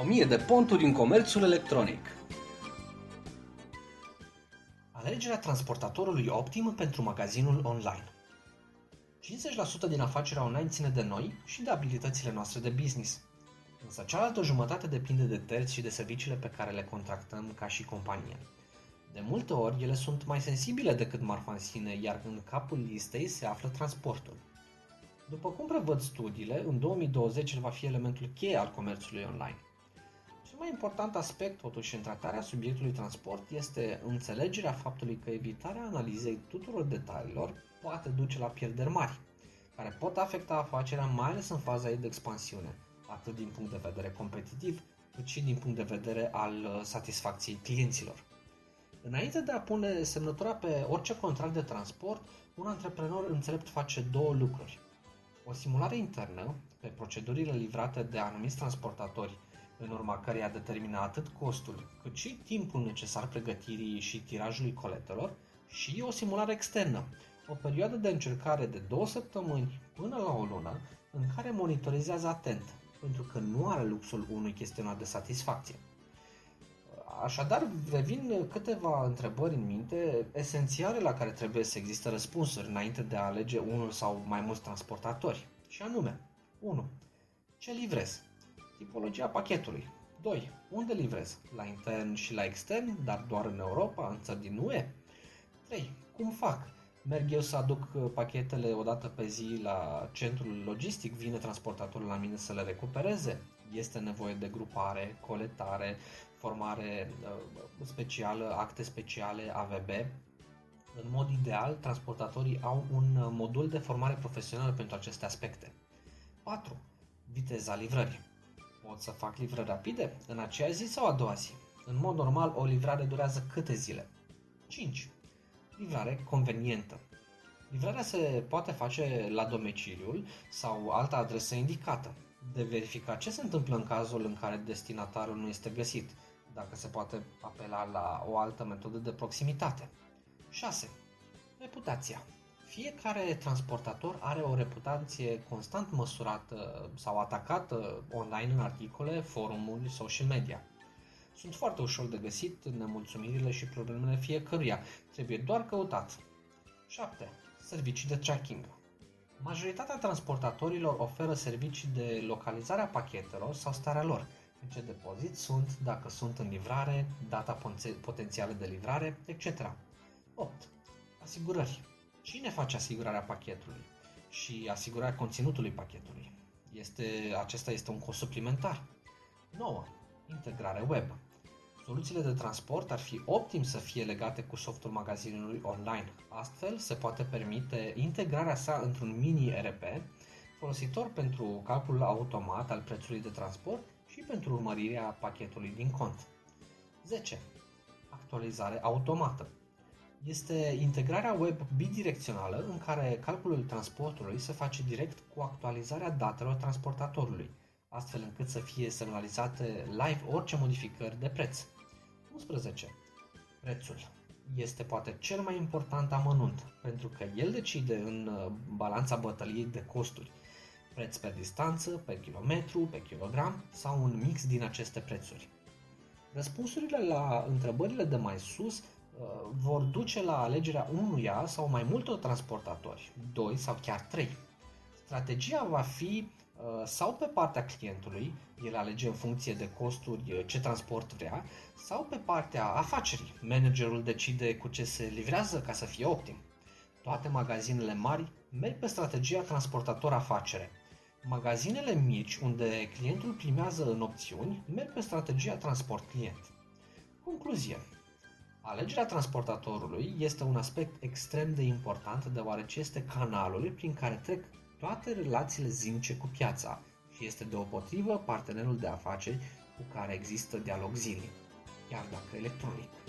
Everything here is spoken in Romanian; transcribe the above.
1000 de ponturi în comerțul electronic. Alegerea transportatorului optim pentru magazinul online. 50% din afacerea online ține de noi și de abilitățile noastre de business. Însă cealaltă jumătate depinde de terți și de serviciile pe care le contractăm ca și companie. De multe ori, ele sunt mai sensibile decât marfa în sine, iar în capul listei se află transportul. După cum prevăd studiile, în 2020 el va fi elementul cheie al comerțului online. Cel mai important aspect, totuși, în tratarea subiectului transport este înțelegerea faptului că evitarea analizei tuturor detaliilor poate duce la pierderi mari, care pot afecta afacerea mai ales în faza ei de expansiune, atât din punct de vedere competitiv, cât și din punct de vedere al uh, satisfacției clienților. Înainte de a pune semnătura pe orice contract de transport, un antreprenor înțelept face două lucruri. O simulare internă pe procedurile livrate de anumiți transportatori, în urma căreia determină atât costul, cât și timpul necesar pregătirii și tirajului coletelor, și o simulare externă, o perioadă de încercare de două săptămâni până la o lună, în care monitorizează atent, pentru că nu are luxul unui chestionar de satisfacție. Așadar, revin câteva întrebări în minte esențiale la care trebuie să existe răspunsuri înainte de a alege unul sau mai mulți transportatori. Și anume, 1. Ce livrez? Tipologia pachetului. 2. Unde livrez? La intern și la extern, dar doar în Europa, în țări din UE? 3. Cum fac? Merg eu să aduc pachetele o dată pe zi la centrul logistic, vine transportatorul la mine să le recupereze? Este nevoie de grupare, coletare, formare uh, specială, acte speciale, AVB. În mod ideal, transportatorii au un uh, modul de formare profesională pentru aceste aspecte. 4. Viteza livrării. Pot să fac livrări rapide în aceea zi sau a doua zi. În mod normal, o livrare durează câte zile? 5. Livrare convenientă. Livrarea se poate face la domiciliul sau alta adresă indicată. De verificat ce se întâmplă în cazul în care destinatarul nu este găsit, dacă se poate apela la o altă metodă de proximitate. 6. Reputația. Fiecare transportator are o reputație constant măsurată sau atacată online în articole, forumuri, social media. Sunt foarte ușor de găsit nemulțumirile și problemele fiecăruia, trebuie doar căutat. 7. Servicii de tracking. Majoritatea transportatorilor oferă servicii de localizare a pachetelor sau starea lor, în ce depozit sunt, dacă sunt în livrare, data potențială de livrare, etc. 8. Asigurări. Cine face asigurarea pachetului și asigurarea conținutului pachetului? Este, acesta este un cost suplimentar. 9. Integrare web. Soluțiile de transport ar fi optim să fie legate cu softul magazinului online. Astfel, se poate permite integrarea sa într-un mini ERP folositor pentru calculul automat al prețului de transport și pentru urmărirea pachetului din cont. 10. Actualizare automată. Este integrarea web bidirecțională în care calculul transportului se face direct cu actualizarea datelor transportatorului, astfel încât să fie semnalizate live orice modificări de preț. 11. Prețul este poate cel mai important amănunt, pentru că el decide în uh, balanța bătăliei de costuri preț pe distanță, pe kilometru, pe kilogram sau un mix din aceste prețuri. Răspunsurile la întrebările de mai sus uh, vor duce la alegerea unuia sau mai multor transportatori, doi sau chiar trei. Strategia va fi uh, sau pe partea clientului, el alege în funcție de costuri uh, ce transport vrea, sau pe partea afacerii, managerul decide cu ce se livrează ca să fie optim. Toate magazinele mari merg pe strategia transportator afacere, Magazinele mici, unde clientul primează în opțiuni, merg pe strategia transport-client. Concluzie. Alegerea transportatorului este un aspect extrem de important deoarece este canalul prin care trec toate relațiile zilnice cu piața și este deopotrivă partenerul de afaceri cu care există dialog zilnic, chiar dacă electronic.